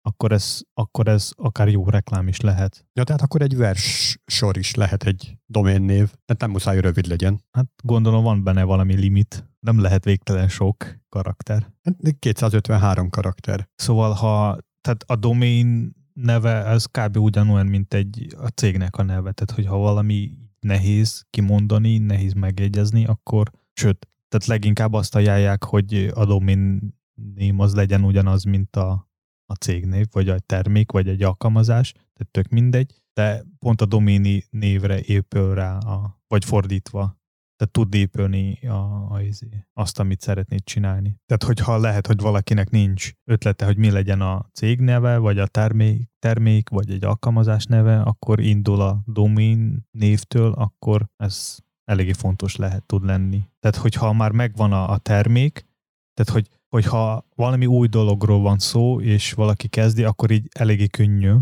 akkor ez, akkor ez akár jó reklám is lehet. Ja, tehát akkor egy vers sor is lehet egy doménnév, tehát nem muszáj rövid legyen. Hát gondolom van benne valami limit, nem lehet végtelen sok karakter. 253 hát karakter. Szóval ha tehát a domén neve, az kb. ugyanolyan, mint egy a cégnek a neve. Tehát, hogyha valami nehéz kimondani, nehéz megjegyezni, akkor, sőt, tehát leginkább azt ajánlják, hogy a domain name az legyen ugyanaz, mint a, a cégnév, vagy a termék, vagy egy alkalmazás, tehát tök mindegy, de pont a doméni névre épül rá, a, vagy fordítva tehát tud épülni a, a, izé, azt, amit szeretnéd csinálni. Tehát, hogyha lehet, hogy valakinek nincs ötlete, hogy mi legyen a cég neve, vagy a termék, termék vagy egy alkalmazás neve, akkor indul a domain névtől, akkor ez eléggé fontos lehet tud lenni. Tehát, hogyha már megvan a, a termék, tehát, hogy hogyha valami új dologról van szó, és valaki kezdi, akkor így eléggé könnyű,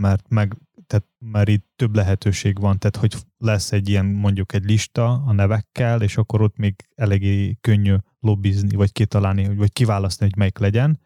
mert meg tehát már itt több lehetőség van, tehát hogy lesz egy ilyen mondjuk egy lista a nevekkel, és akkor ott még eléggé könnyű lobbizni, vagy kitalálni, vagy kiválasztani, hogy melyik legyen.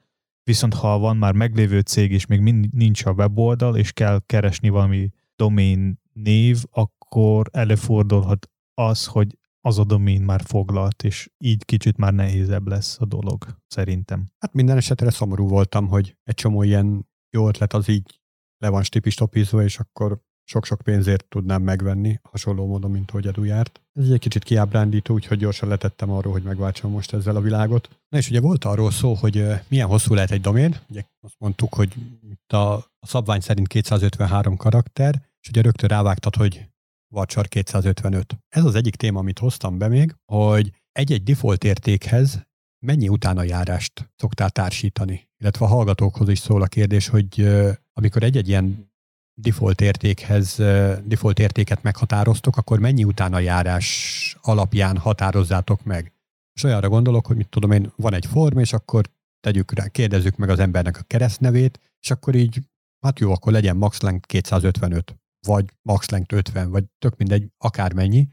Viszont ha van már meglévő cég, és még mind, nincs a weboldal, és kell keresni valami domain név, akkor előfordulhat az, hogy az a domain már foglalt, és így kicsit már nehézebb lesz a dolog, szerintem. Hát minden esetre szomorú voltam, hogy egy csomó ilyen jó ötlet az így le van stipistopizva, és akkor sok-sok pénzért tudnám megvenni, hasonló módon, mint hogy Edu járt. Ez egy kicsit kiábrándító, úgyhogy gyorsan letettem arról, hogy megváltsam most ezzel a világot. Na és ugye volt arról szó, hogy milyen hosszú lehet egy domén. Ugye azt mondtuk, hogy itt a, a szabvány szerint 253 karakter, és ugye rögtön rávágtad, hogy Vacsar 255. Ez az egyik téma, amit hoztam be még, hogy egy-egy default értékhez mennyi utána járást szoktál társítani? Illetve a hallgatókhoz is szól a kérdés, hogy amikor egy-egy ilyen default értékhez, default értéket meghatároztok, akkor mennyi utána járás alapján határozzátok meg? És olyanra gondolok, hogy mit tudom én, van egy form, és akkor tegyük rá, kérdezzük meg az embernek a keresztnevét, és akkor így, hát jó, akkor legyen max length 255, vagy max length 50, vagy tök mindegy, akármennyi,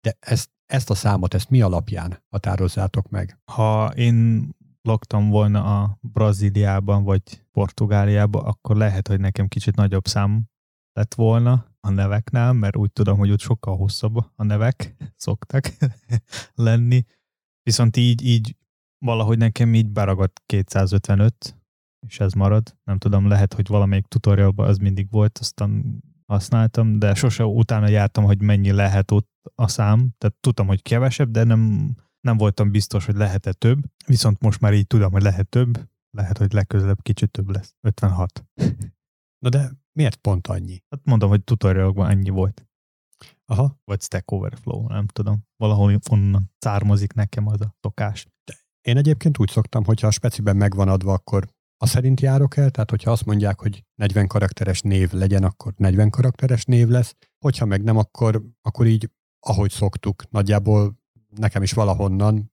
de ezt, ezt a számot, ezt mi alapján határozzátok meg? Ha én laktam volna a Brazíliában vagy Portugáliában, akkor lehet, hogy nekem kicsit nagyobb szám lett volna a neveknál, mert úgy tudom, hogy ott sokkal hosszabb a nevek szoktak lenni. Viszont így, így valahogy nekem így beragadt 255, és ez marad. Nem tudom, lehet, hogy valamelyik tutorialban az mindig volt, aztán használtam, de sose utána jártam, hogy mennyi lehet ott a szám. Tehát tudtam, hogy kevesebb, de nem nem voltam biztos, hogy lehet-e több, viszont most már így tudom, hogy lehet több, lehet, hogy legközelebb kicsit több lesz. 56. Na de miért pont annyi? Hát mondom, hogy tutorialokban ennyi volt. Aha. Vagy Stack Overflow, nem tudom. Valahol onnan származik nekem az a szokás. De én egyébként úgy szoktam, hogyha a speciben megvan adva, akkor a szerint járok el, tehát hogyha azt mondják, hogy 40 karakteres név legyen, akkor 40 karakteres név lesz, hogyha meg nem, akkor, akkor így, ahogy szoktuk, nagyjából nekem is valahonnan,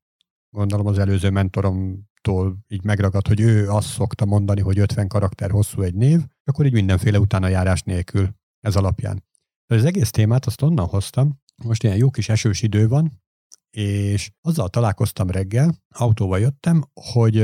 gondolom az előző mentoromtól így megragad, hogy ő azt szokta mondani, hogy 50 karakter hosszú egy név, akkor így mindenféle utána járás nélkül ez alapján. De az egész témát azt onnan hoztam, most ilyen jó kis esős idő van, és azzal találkoztam reggel, autóval jöttem, hogy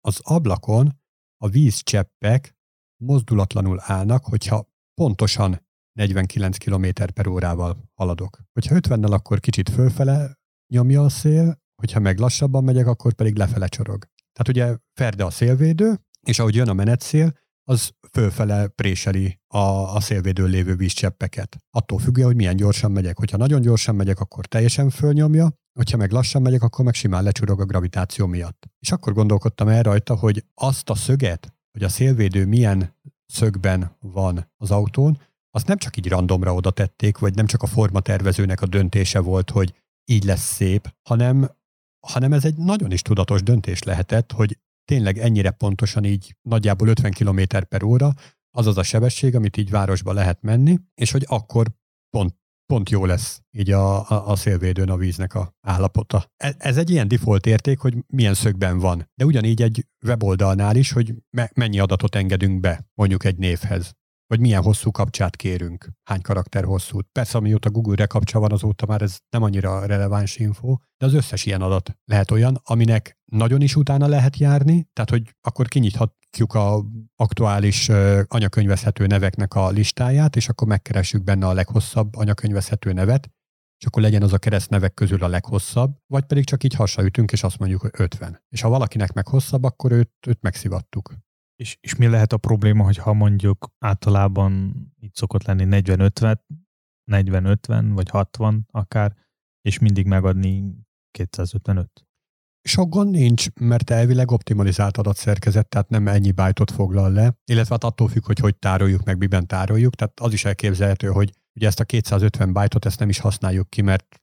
az ablakon a vízcseppek mozdulatlanul állnak, hogyha pontosan 49 km per órával haladok. Hogyha 50-nel, akkor kicsit fölfele nyomja a szél, hogyha meg lassabban megyek, akkor pedig lefele csorog. Tehát ugye ferde a szélvédő, és ahogy jön a menetszél, az fölfele préseli a, a szélvédőn lévő vízcseppeket. Attól függően, hogy milyen gyorsan megyek. Hogyha nagyon gyorsan megyek, akkor teljesen fölnyomja, hogyha meg lassan megyek, akkor meg simán lecsurog a gravitáció miatt. És akkor gondolkodtam el rajta, hogy azt a szöget, hogy a szélvédő milyen szögben van az autón, azt nem csak így randomra oda tették, vagy nem csak a formatervezőnek a döntése volt, hogy így lesz szép, hanem, hanem ez egy nagyon is tudatos döntés lehetett, hogy tényleg ennyire pontosan így nagyjából 50 km per óra, az az a sebesség, amit így városba lehet menni, és hogy akkor pont, pont jó lesz így a, a, a szélvédőn a víznek a állapota. Ez, ez egy ilyen default érték, hogy milyen szögben van. De ugyanígy egy weboldalnál is, hogy me, mennyi adatot engedünk be mondjuk egy névhez vagy milyen hosszú kapcsát kérünk, hány karakter hosszút. Persze, amióta Google rekapcsa van, azóta már ez nem annyira releváns info, de az összes ilyen adat lehet olyan, aminek nagyon is utána lehet járni, tehát hogy akkor kinyithatjuk a aktuális anyakönyvezhető neveknek a listáját, és akkor megkeressük benne a leghosszabb anyakönyvezhető nevet, és akkor legyen az a keresztnevek közül a leghosszabb, vagy pedig csak így hasraütünk, és azt mondjuk, hogy 50. És ha valakinek meg hosszabb, akkor őt, őt megszivattuk. És, és mi lehet a probléma, hogy ha mondjuk általában itt szokott lenni 40-50, 40-50 vagy 60 akár, és mindig megadni 255? Sok gond nincs, mert elvileg optimalizált adatszerkezet, tehát nem ennyi bájtot foglal le, illetve hát attól függ, hogy hogy tároljuk, meg miben tároljuk, tehát az is elképzelhető, hogy ugye ezt a 250 bájtot ezt nem is használjuk ki, mert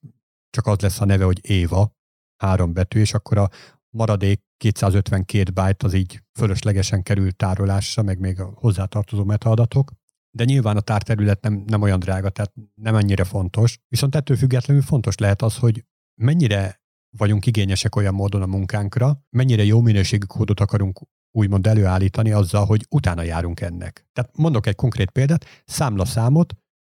csak az lesz a neve, hogy Éva, három betű, és akkor a maradék 252 byte az így fölöslegesen kerül tárolásra, meg még a hozzátartozó metaadatok, de nyilván a tárterület nem, nem olyan drága, tehát nem annyira fontos. Viszont ettől függetlenül fontos lehet az, hogy mennyire vagyunk igényesek olyan módon a munkánkra, mennyire jó minőségű kódot akarunk úgymond előállítani azzal, hogy utána járunk ennek. Tehát mondok egy konkrét példát, számlaszámot,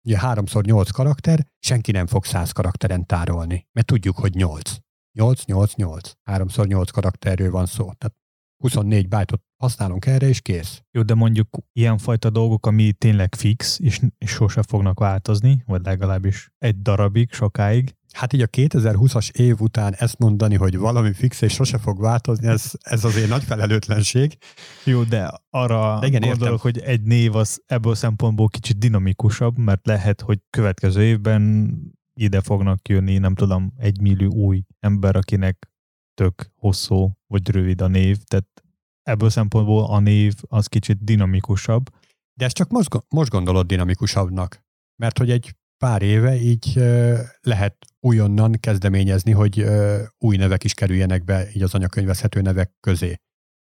ugye 3x8 karakter, senki nem fog 100 karakteren tárolni, mert tudjuk, hogy 8. 8, 8, 8. 3x8 karakterről van szó. Tehát 24 byte használunk erre, és kész. Jó, de mondjuk ilyenfajta dolgok, ami tényleg fix, és, és sose fognak változni, vagy legalábbis egy darabig, sokáig. Hát így a 2020-as év után ezt mondani, hogy valami fix és sose fog változni, ez, ez azért nagy felelőtlenség. Jó, de arra de igen, gondolok, értem. hogy egy név az ebből szempontból kicsit dinamikusabb, mert lehet, hogy következő évben ide fognak jönni, nem tudom, egy millió új ember, akinek tök hosszú vagy rövid a név, tehát ebből szempontból a név az kicsit dinamikusabb. De ezt csak most, most gondolod dinamikusabbnak, mert hogy egy pár éve így lehet újonnan kezdeményezni, hogy új nevek is kerüljenek be így az anyakönyvezhető nevek közé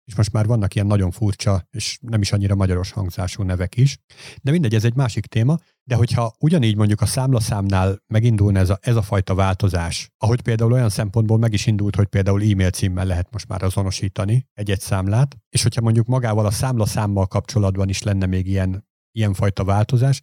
és most már vannak ilyen nagyon furcsa, és nem is annyira magyaros hangzású nevek is. De mindegy, ez egy másik téma, de hogyha ugyanígy mondjuk a számlaszámnál megindulna ez a, ez a fajta változás, ahogy például olyan szempontból meg is indult, hogy például e-mail címmel lehet most már azonosítani egy-egy számlát, és hogyha mondjuk magával a számlaszámmal kapcsolatban is lenne még ilyen, ilyen fajta változás,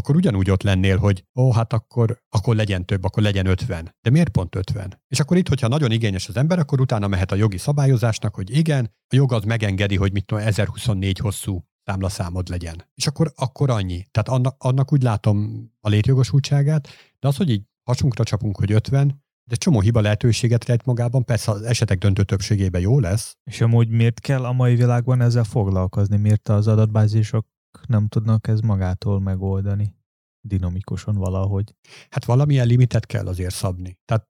akkor ugyanúgy ott lennél, hogy ó, hát akkor, akkor legyen több, akkor legyen 50. De miért pont 50? És akkor itt, hogyha nagyon igényes az ember, akkor utána mehet a jogi szabályozásnak, hogy igen, a jog az megengedi, hogy mit tudom, 1024 hosszú számlaszámod legyen. És akkor, akkor annyi. Tehát annak, annak úgy látom a létjogosultságát, de az, hogy így hasunkra csapunk, hogy 50, de csomó hiba lehetőséget lehet magában, persze az esetek döntő többségében jó lesz. És amúgy miért kell a mai világban ezzel foglalkozni? Miért az adatbázisok nem tudnak ez magától megoldani dinamikusan valahogy. Hát valamilyen limitet kell azért szabni. Tehát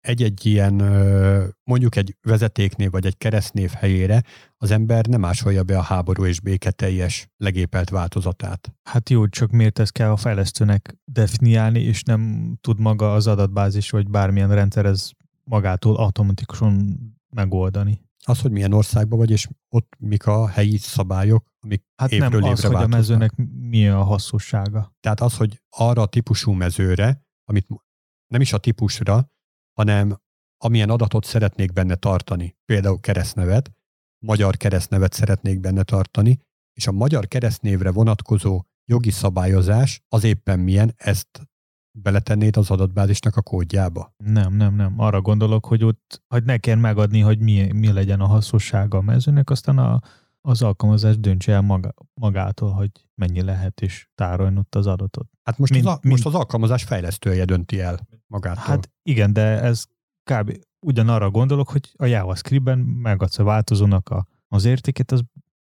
egy-egy ilyen, mondjuk egy vezetéknév vagy egy keresztnév helyére az ember nem másolja be a háború és béke teljes legépelt változatát. Hát jó, csak miért ezt kell a fejlesztőnek definiálni, és nem tud maga az adatbázis vagy bármilyen rendszer ez magától automatikusan megoldani az, hogy milyen országban vagy, és ott mik a helyi szabályok, amik Hát évről nem évre az, változnak. hogy a mezőnek mi a hasznossága. Tehát az, hogy arra a típusú mezőre, amit nem is a típusra, hanem amilyen adatot szeretnék benne tartani, például keresztnevet, magyar keresztnevet szeretnék benne tartani, és a magyar keresztnévre vonatkozó jogi szabályozás az éppen milyen, ezt beletennéd az adatbázisnak a kódjába? Nem, nem, nem. Arra gondolok, hogy ott hogy ne kell megadni, hogy mi, mi legyen a hasznossága a mezőnek, aztán a, az alkalmazás döntse el maga, magától, hogy mennyi lehet, és tárolni ott az adatot. Hát most, mint, az, a, mint, most az alkalmazás fejlesztője dönti el magától. Hát igen, de ez kb. ugyanarra gondolok, hogy a JavaScript-ben megadsz a változónak a, az értéket, az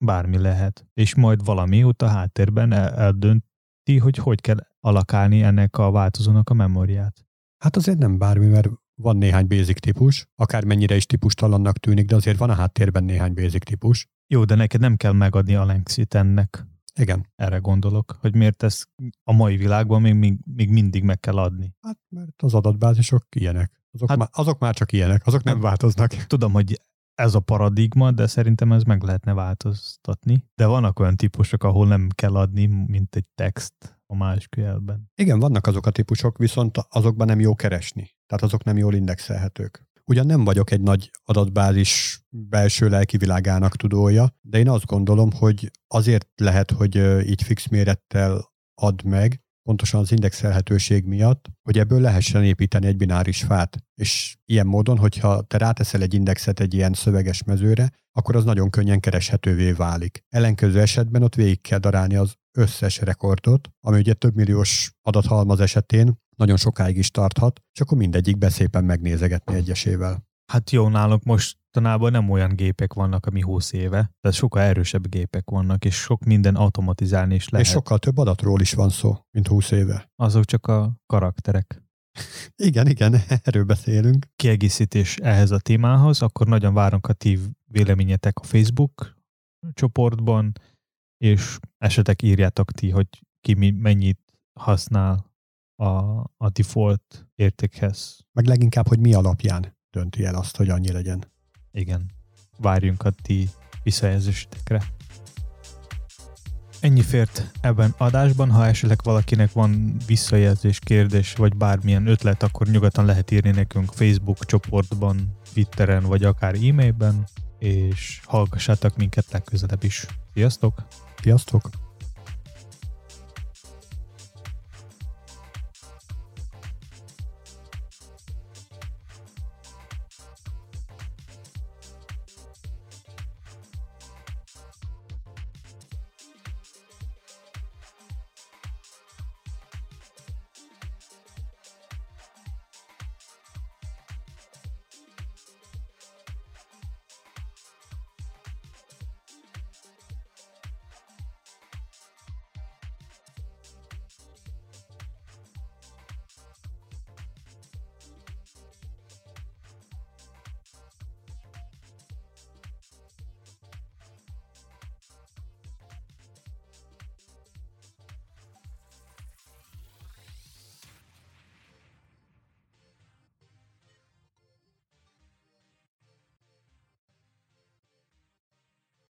bármi lehet. És majd valami út a háttérben el, eldönti, hogy hogy kell alakálni ennek a változónak a memóriát. Hát azért nem bármi, mert van néhány basic típus, akármennyire is típustalannak tűnik, de azért van a háttérben néhány basic típus. Jó, de neked nem kell megadni a lengszit ennek. Igen. Erre gondolok, hogy miért ez a mai világban még, még, még mindig meg kell adni. Hát mert az adatbázisok ilyenek. Azok, hát, már, azok már csak ilyenek, azok nem hát, változnak. Tudom, hogy ez a paradigma, de szerintem ez meg lehetne változtatni. De vannak olyan típusok, ahol nem kell adni, mint egy text a MySQL-ben. Igen, vannak azok a típusok, viszont azokban nem jó keresni. Tehát azok nem jól indexelhetők. Ugyan nem vagyok egy nagy adatbázis belső lelki világának tudója, de én azt gondolom, hogy azért lehet, hogy így fix mérettel ad meg, pontosan az indexelhetőség miatt, hogy ebből lehessen építeni egy bináris fát. És ilyen módon, hogyha te ráteszel egy indexet egy ilyen szöveges mezőre, akkor az nagyon könnyen kereshetővé válik. Ellenkező esetben ott végig kell darálni az összes rekordot, ami ugye több milliós adathalmaz esetén nagyon sokáig is tarthat, és akkor mindegyik szépen megnézegetni egyesével. Hát jó, nálunk mostanában nem olyan gépek vannak, ami 20 éve, tehát sokkal erősebb gépek vannak, és sok minden automatizálni is lehet. És sokkal több adatról is van szó, mint 20 éve. Azok csak a karakterek. igen, igen, erről beszélünk. Kiegészítés ehhez a témához, akkor nagyon várunk a ti véleményetek a Facebook csoportban, és esetek írjátok ti, hogy ki mi, mennyit használ a, a default értékhez. Meg leginkább, hogy mi alapján dönti el azt, hogy annyi legyen. Igen. Várjunk a ti visszajelzésetekre. Ennyi fért ebben adásban, ha esetleg valakinek van visszajelzés, kérdés, vagy bármilyen ötlet, akkor nyugodtan lehet írni nekünk Facebook csoportban, Twitteren, vagy akár e-mailben, és hallgassátok minket legközelebb is. Sziasztok! Sziasztok!